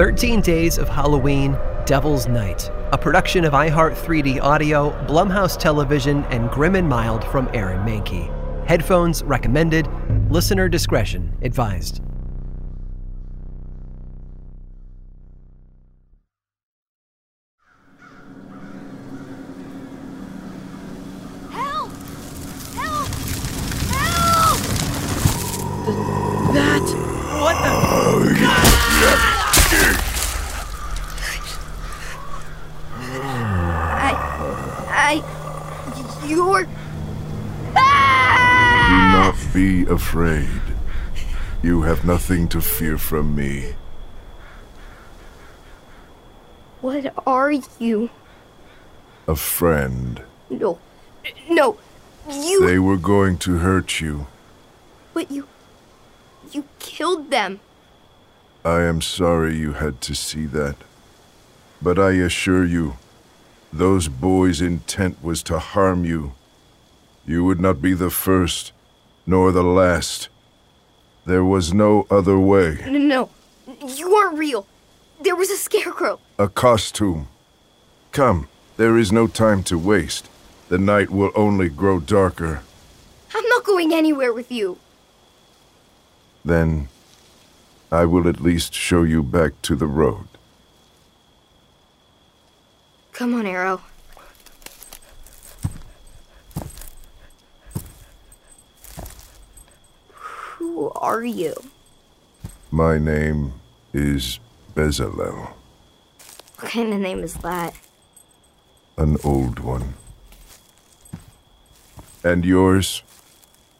13 Days of Halloween, Devil's Night, a production of iHeart 3D Audio, Blumhouse Television, and Grim and Mild from Aaron Mahnke. Headphones recommended. Listener discretion advised. Afraid. You have nothing to fear from me. What are you? A friend. No. No. You. They were going to hurt you. But you. You killed them. I am sorry you had to see that. But I assure you, those boys' intent was to harm you. You would not be the first, nor the last. There was no other way. No, no. You aren't real. There was a scarecrow. A costume. Come, there is no time to waste. The night will only grow darker. I'm not going anywhere with you. Then I will at least show you back to the road. Come on, Arrow. Who are you? My name is Bezalel, What kind of name is that? an old one. And yours?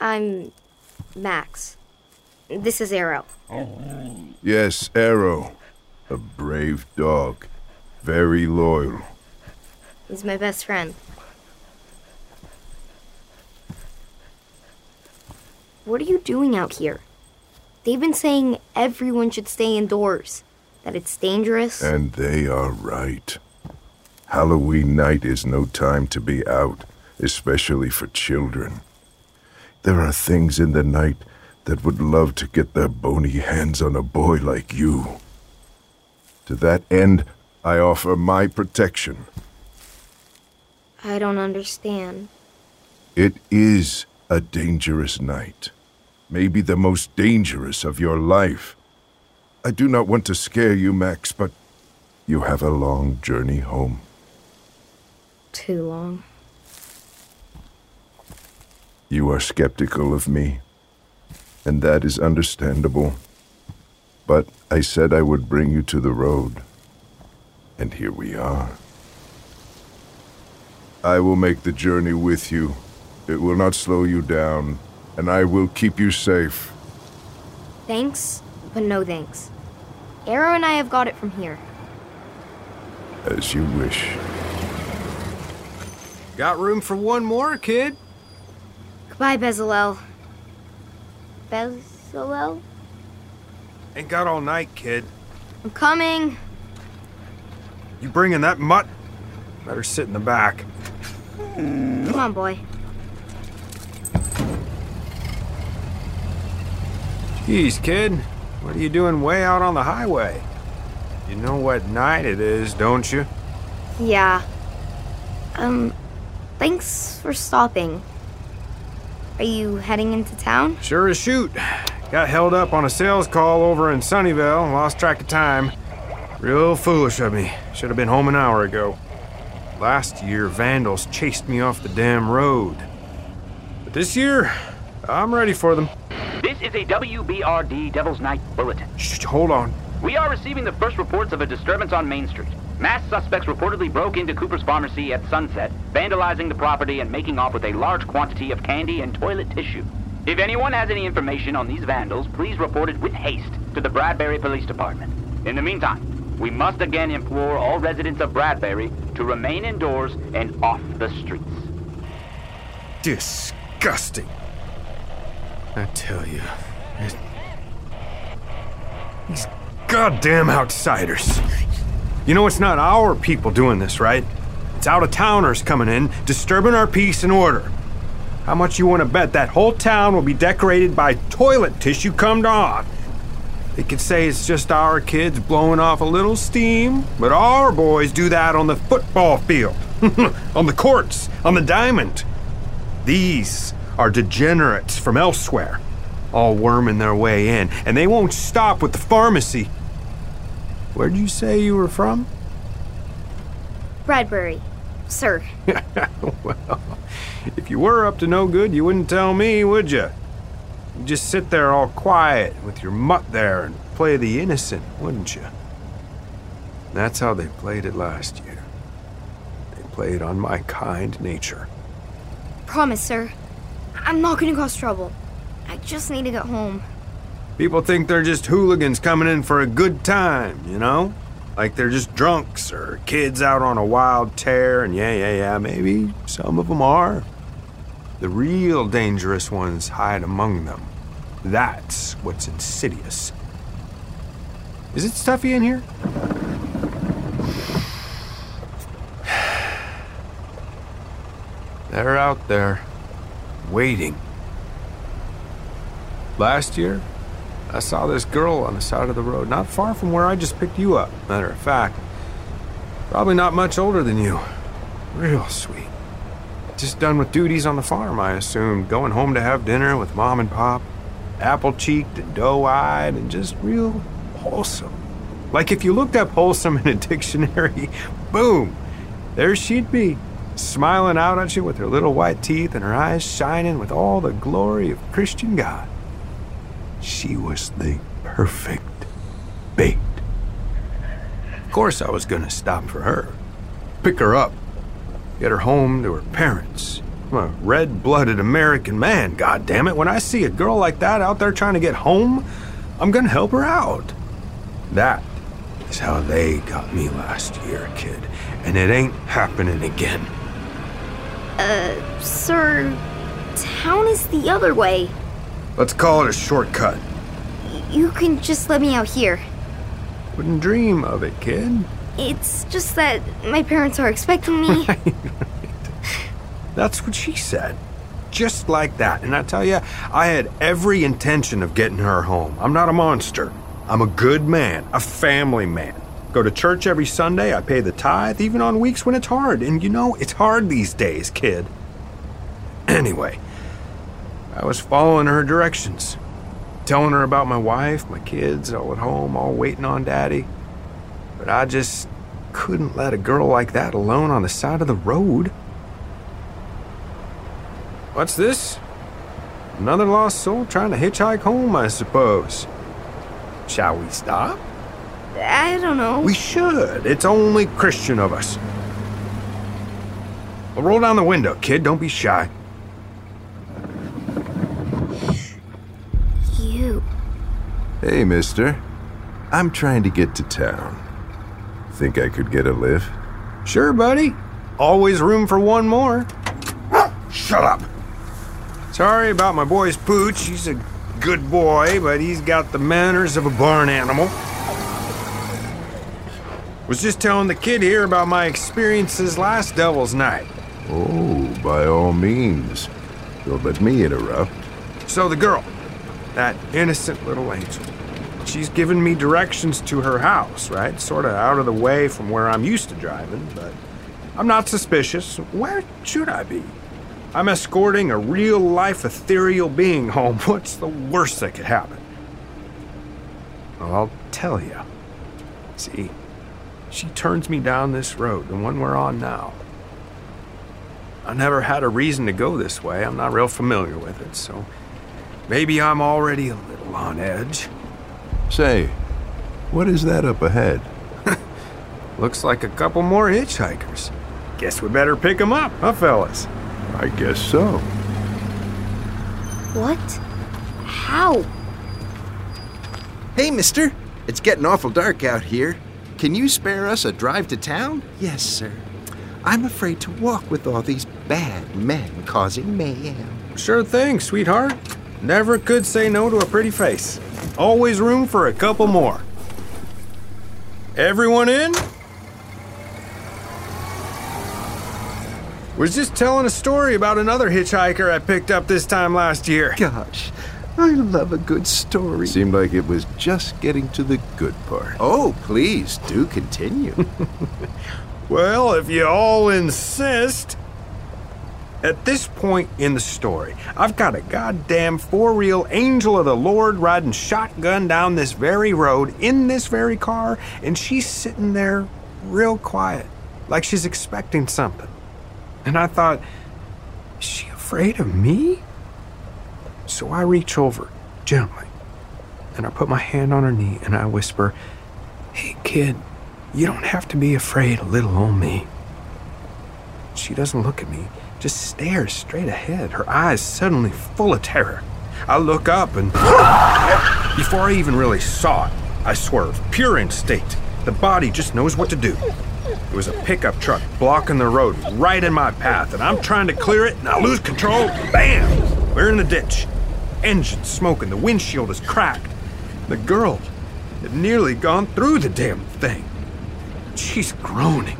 I'm Max. This is Arrow. Yes, Arrow. A brave dog. Very loyal. He's my best friend. What are you doing out here? They've been saying everyone should stay indoors, that it's dangerous. And they are right. Halloween night is no time to be out, especially for children. There are things in the night that would love to get their bony hands on a boy like you. To that end, I offer my protection. I don't understand. It is a dangerous night. Maybe the most dangerous of your life. I do not want to scare you, Max, but you have a long journey home. Too long. You are skeptical of me, and that is understandable. But I said I would bring you to the road, and here we are. I will make the journey with you. It will not slow you down, and I will keep you safe. Thanks, but no thanks. Arrow and I have got it from here. As you wish. Got room for one more, kid? Goodbye, Bezalel. Bezalel? Ain't got all night, kid. I'm coming. You bringing that mutt? Better sit in the back. Come on, boy. Jeez, kid. What are you doing way out on the highway? You know what night it is, don't you? Yeah. Um, thanks for stopping. Are you heading into town? Sure as shoot. Got held up on a sales call over in Sunnyvale, lost track of time. Real foolish of me. Should have been home an hour ago. Last year, vandals chased me off the damn road. But this year, I'm ready for them. This is a WBRD Devil's Night Bulletin. Shh, hold on. We are receiving the first reports of a disturbance on Main Street. Mass suspects reportedly broke into Cooper's Pharmacy at sunset, vandalizing the property and making off with a large quantity of candy and toilet tissue. If anyone has any information on these vandals, please report it with haste to the Bradbury Police Department. In the meantime, we must again implore all residents of Bradbury to remain indoors and off the streets. Disgusting. I tell you. These goddamn outsiders. You know, it's not our people doing this, right? It's out of towners coming in, disturbing our peace and order. How much you want to bet that whole town will be decorated by toilet tissue come dawn? They could say it's just our kids blowing off a little steam, but our boys do that on the football field, on the courts, on the diamond. These are degenerates from elsewhere, all worming their way in, and they won't stop with the pharmacy. Where'd you say you were from? Bradbury, sir. well, if you were up to no good, you wouldn't tell me, would you? You'd just sit there all quiet with your mutt there and play the innocent, wouldn't you? That's how they played it last year. They played on my kind nature. Promise, sir. I'm not gonna cause trouble. I just need to get home. People think they're just hooligans coming in for a good time, you know? Like they're just drunks or kids out on a wild tear, and yeah, yeah, yeah, maybe some of them are. The real dangerous ones hide among them. That's what's insidious. Is it stuffy in here? They're out there, waiting. Last year, I saw this girl on the side of the road, not far from where I just picked you up. Matter of fact, probably not much older than you. Real sweet. Just done with duties on the farm, I assume. Going home to have dinner with mom and pop. Apple cheeked and doe eyed and just real wholesome. Like if you looked up wholesome in a dictionary, boom, there she'd be, smiling out at you with her little white teeth and her eyes shining with all the glory of Christian God. She was the perfect bait. Of course, I was gonna stop for her, pick her up, get her home to her parents. I'm a red blooded American man, God damn it! When I see a girl like that out there trying to get home, I'm gonna help her out. That is how they got me last year, kid. And it ain't happening again. Uh, sir, town is the other way. Let's call it a shortcut. You can just let me out here. Wouldn't dream of it, kid. It's just that my parents are expecting me. That's what she said. Just like that. And I tell you, I had every intention of getting her home. I'm not a monster. I'm a good man, a family man. Go to church every Sunday. I pay the tithe, even on weeks when it's hard. And you know, it's hard these days, kid. Anyway, I was following her directions, telling her about my wife, my kids, all at home, all waiting on daddy. But I just couldn't let a girl like that alone on the side of the road. What's this? Another lost soul trying to hitchhike home, I suppose. Shall we stop? I don't know. We should. It's only Christian of us. Well, roll down the window, kid. Don't be shy. You. Hey, mister. I'm trying to get to town. Think I could get a lift? Sure, buddy. Always room for one more. Shut up. Sorry about my boy's pooch. He's a good boy, but he's got the manners of a barn animal. Was just telling the kid here about my experiences last Devil's Night. Oh, by all means. Don't let me interrupt. So the girl, that innocent little angel, she's given me directions to her house, right? Sort of out of the way from where I'm used to driving, but I'm not suspicious. Where should I be? I'm escorting a real life ethereal being home. What's the worst that could happen? Well, I'll tell you. See, she turns me down this road, the one we're on now. I never had a reason to go this way. I'm not real familiar with it, so maybe I'm already a little on edge. Say, what is that up ahead? Looks like a couple more hitchhikers. Guess we better pick 'em up, huh, fellas? I guess so. What? How? Hey, mister. It's getting awful dark out here. Can you spare us a drive to town? Yes, sir. I'm afraid to walk with all these bad men causing mayhem. Sure thing, sweetheart. Never could say no to a pretty face. Always room for a couple more. Everyone in? Was just telling a story about another hitchhiker I picked up this time last year. Gosh, I love a good story. Seemed like it was just getting to the good part. Oh, please do continue. Well, if you all insist. At this point in the story, I've got a goddamn for real angel of the Lord riding shotgun down this very road in this very car, and she's sitting there real quiet, like she's expecting something. And I thought, is she afraid of me? So I reach over gently, and I put my hand on her knee and I whisper, Hey, kid, you don't have to be afraid of little old me. She doesn't look at me, just stares straight ahead, her eyes suddenly full of terror. I look up and. Before I even really saw it, I swerve. Pure instinct. The body just knows what to do. It was a pickup truck blocking the road right in my path, and I'm trying to clear it, and I lose control. Bam! We're in the ditch. Engine smoking, the windshield is cracked. The girl had nearly gone through the damn thing. She's groaning.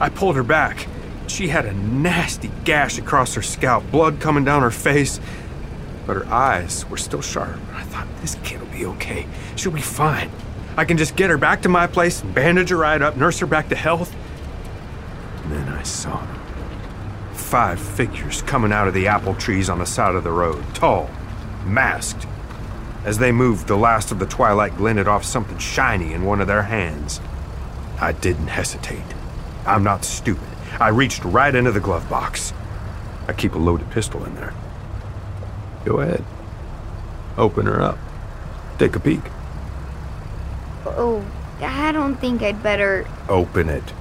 I pulled her back. She had a nasty gash across her scalp, blood coming down her face, but her eyes were still sharp. I thought, this kid will be okay. She'll be fine. I can just get her back to my place and bandage her right up, nurse her back to health. And then I saw them. Five figures coming out of the apple trees on the side of the road, tall, masked. As they moved, the last of the twilight glinted off something shiny in one of their hands. I didn't hesitate. I'm not stupid. I reached right into the glove box. I keep a loaded pistol in there. Go ahead. Open her up. Take a peek. Oh, I don't think I'd better. Open it.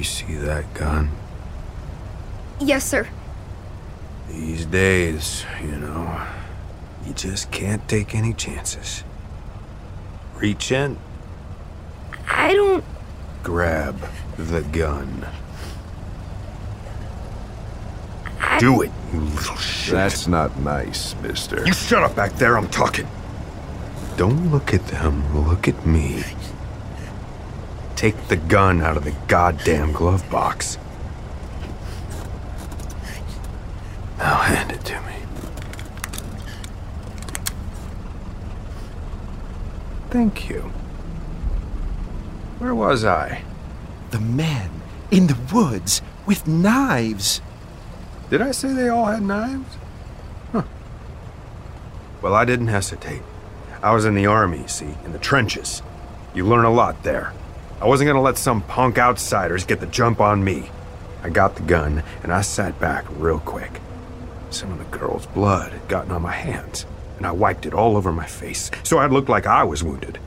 You see that gun? Yes, sir. These days, you know, you just can't take any chances. Reach in, I don't. grab the gun. I, Do it, you little shit. That's not nice, mister. You shut up back there, I'm talking. Don't look at them, look at me. Take the gun out of the goddamn glove box. Now hand it to me. Thank you. Where was I? The men in the woods with knives. Did I say they all had knives? Huh. Well, I didn't hesitate. I was in the army, see, in the trenches. You learn a lot there. I wasn't gonna let some punk outsiders get the jump on me. I got the gun and I sat back real quick. Some of the girl's blood had gotten on my hands, and I wiped it all over my face so I'd look like I was wounded.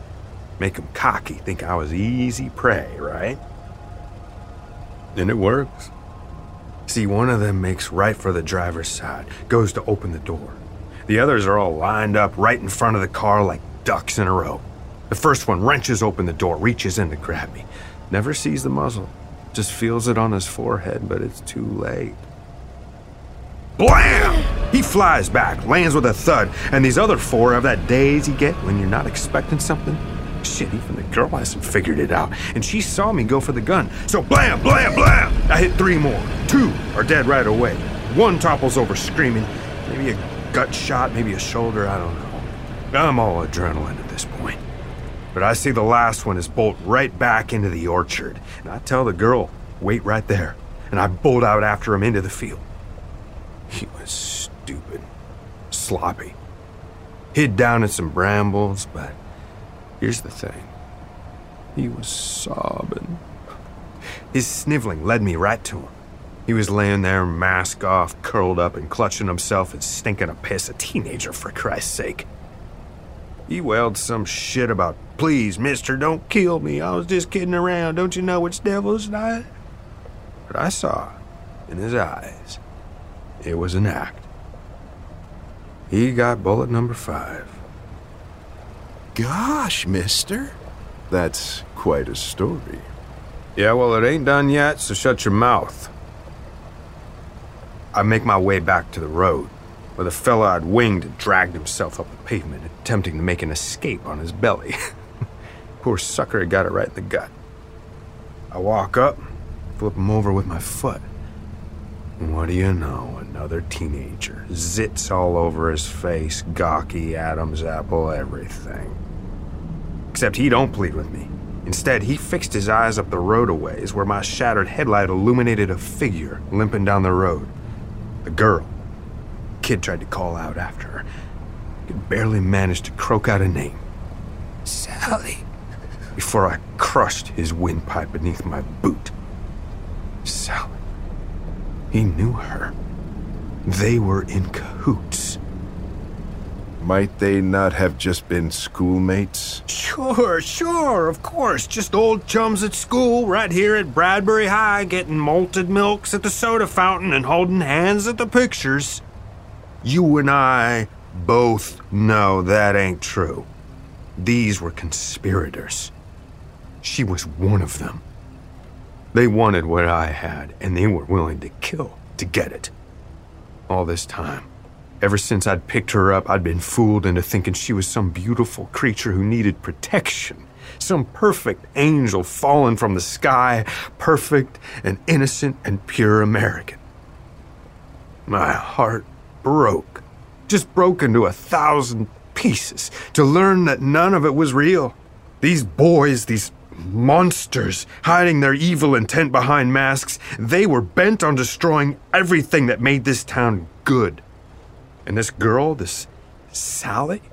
Make 'em cocky, think I was easy prey, right? And it works. See, one of them makes right for the driver's side, goes to open the door. The others are all lined up right in front of the car like ducks in a row. The first one wrenches open the door, reaches in to grab me. Never sees the muzzle, just feels it on his forehead, but it's too late. Blam! He flies back, lands with a thud, and these other four have that daze you get when you're not expecting something. Shit, even the girl hasn't figured it out, and she saw me go for the gun. So blam, blam, blam! I hit three more. Two are dead right away. One topples over screaming. Maybe a gut shot, maybe a shoulder, I don't know. I'm all adrenaline at this point. But I see the last one is bolt right back into the orchard, and I tell the girl, wait right there, and I bolt out after him into the field. He was stupid, sloppy. Hid down in some brambles, but here's the thing he was sobbing. His sniveling led me right to him. He was laying there, mask off, curled up and clutching himself and stinking a piss, a teenager, for Christ's sake. He wailed some shit about, please, mister, don't kill me. I was just kidding around. Don't you know it's devil's night? But I saw in his eyes it was an act. He got bullet number five. Gosh, mister. That's quite a story. Yeah, well, it ain't done yet, so shut your mouth. I make my way back to the road, where the fellow I'd winged had dragged himself up the pavement, attempting to make an escape on his belly. Poor sucker had got it right in the gut. I walk up, flip him over with my foot. What do you know? Another teenager. Zits all over his face, gawky, Adam's apple, everything. Except he don't plead with me. Instead, he fixed his eyes up the road a ways where my shattered headlight illuminated a figure limping down the road. The girl. Kid tried to call out after her. Could barely manage to croak out a name. Sally. Before I crushed his windpipe beneath my boot. Sally. He knew her. They were in cahoots. Might they not have just been schoolmates? Sure, sure, of course. Just old chums at school, right here at Bradbury High, getting malted milks at the soda fountain and holding hands at the pictures. You and I both know that ain't true. These were conspirators. She was one of them. They wanted what I had, and they were willing to kill to get it. All this time, ever since I'd picked her up, I'd been fooled into thinking she was some beautiful creature who needed protection. Some perfect angel fallen from the sky, perfect and innocent and pure American. My heart broke, just broke into a thousand pieces to learn that none of it was real. These boys, these monsters, hiding their evil intent behind masks, they were bent on destroying everything that made this town good. And this girl, this Sally,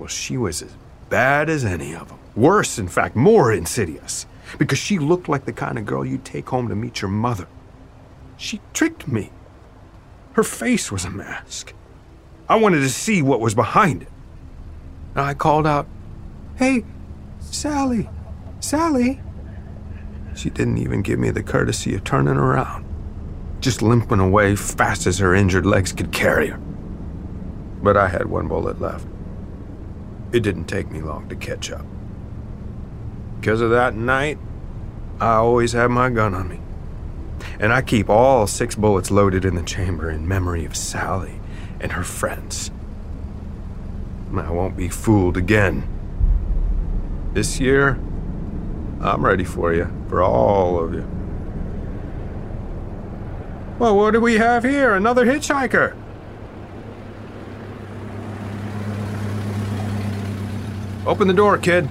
well, she was as bad as any of them. Worse, in fact, more insidious. Because she looked like the kind of girl you'd take home to meet your mother. She tricked me. Her face was a mask. I wanted to see what was behind it. And I called out, Hey, Sally, Sally. She didn't even give me the courtesy of turning around, just limping away fast as her injured legs could carry her. But I had one bullet left. It didn't take me long to catch up. Because of that night, I always have my gun on me. And I keep all six bullets loaded in the chamber in memory of Sally and her friends. I won't be fooled again. This year, I'm ready for you, for all of you. Well, what do we have here? Another hitchhiker. Open the door, kid.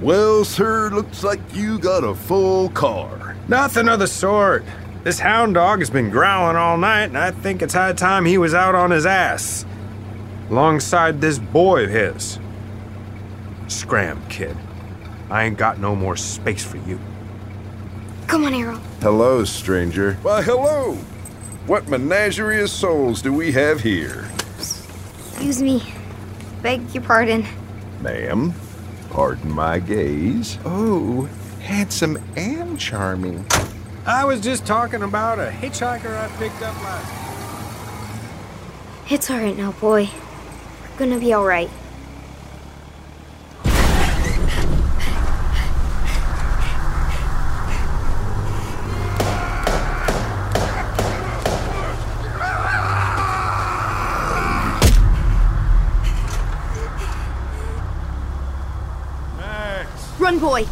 Well, sir, looks like you got a full car. Nothing of the sort. This hound dog has been growling all night, and I think it's high time he was out on his ass. Alongside this boy of his. Scram, kid. I ain't got no more space for you. Come on, Arrow. Hello, stranger. Why, hello. What menagerie of souls do we have here? Excuse me. Beg your pardon. Ma'am, pardon my gaze. Oh, handsome and charming. I was just talking about a hitchhiker I picked up last. It's alright now, boy. We're gonna be alright. Run, boy!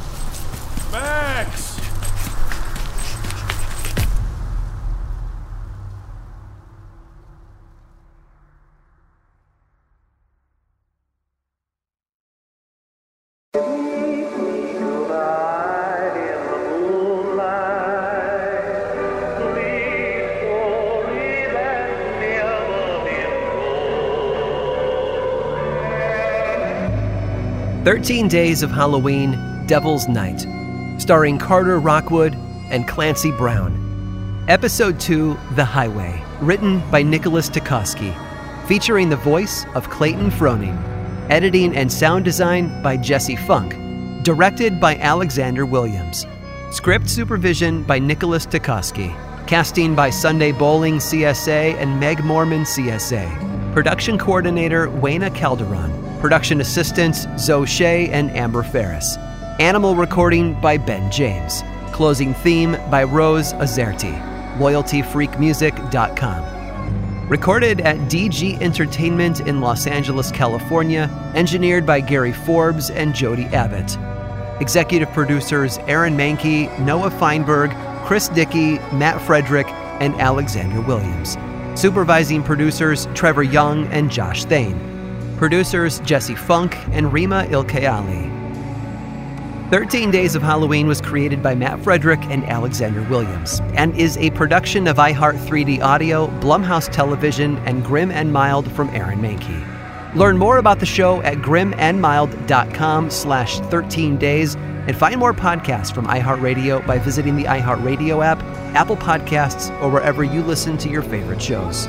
13 Days of Halloween Devil's Night, starring Carter Rockwood and Clancy Brown. Episode 2 The Highway, written by Nicholas Tukoski, featuring the voice of Clayton Froning. Editing and sound design by Jesse Funk. Directed by Alexander Williams. Script supervision by Nicholas Tukoski. Casting by Sunday Boling CSA and Meg Morman CSA. Production coordinator Wayna Calderon. Production assistants Zoe Shea and Amber Ferris. Animal recording by Ben James. Closing theme by Rose Azerti. LoyaltyFreakMusic.com. Recorded at DG Entertainment in Los Angeles, California. Engineered by Gary Forbes and Jody Abbott. Executive producers Aaron Mahnke, Noah Feinberg, Chris Dickey, Matt Frederick, and Alexander Williams. Supervising producers Trevor Young and Josh Thane. Producers Jesse Funk and Rima Ilkayali. 13 Days of Halloween was created by Matt Frederick and Alexander Williams and is a production of iHeart 3D Audio, Blumhouse Television, and Grim and Mild from Aaron Mahnke. Learn more about the show at grimandmild.com slash 13 days and find more podcasts from iHeartRadio by visiting the iHeartRadio app, Apple Podcasts, or wherever you listen to your favorite shows.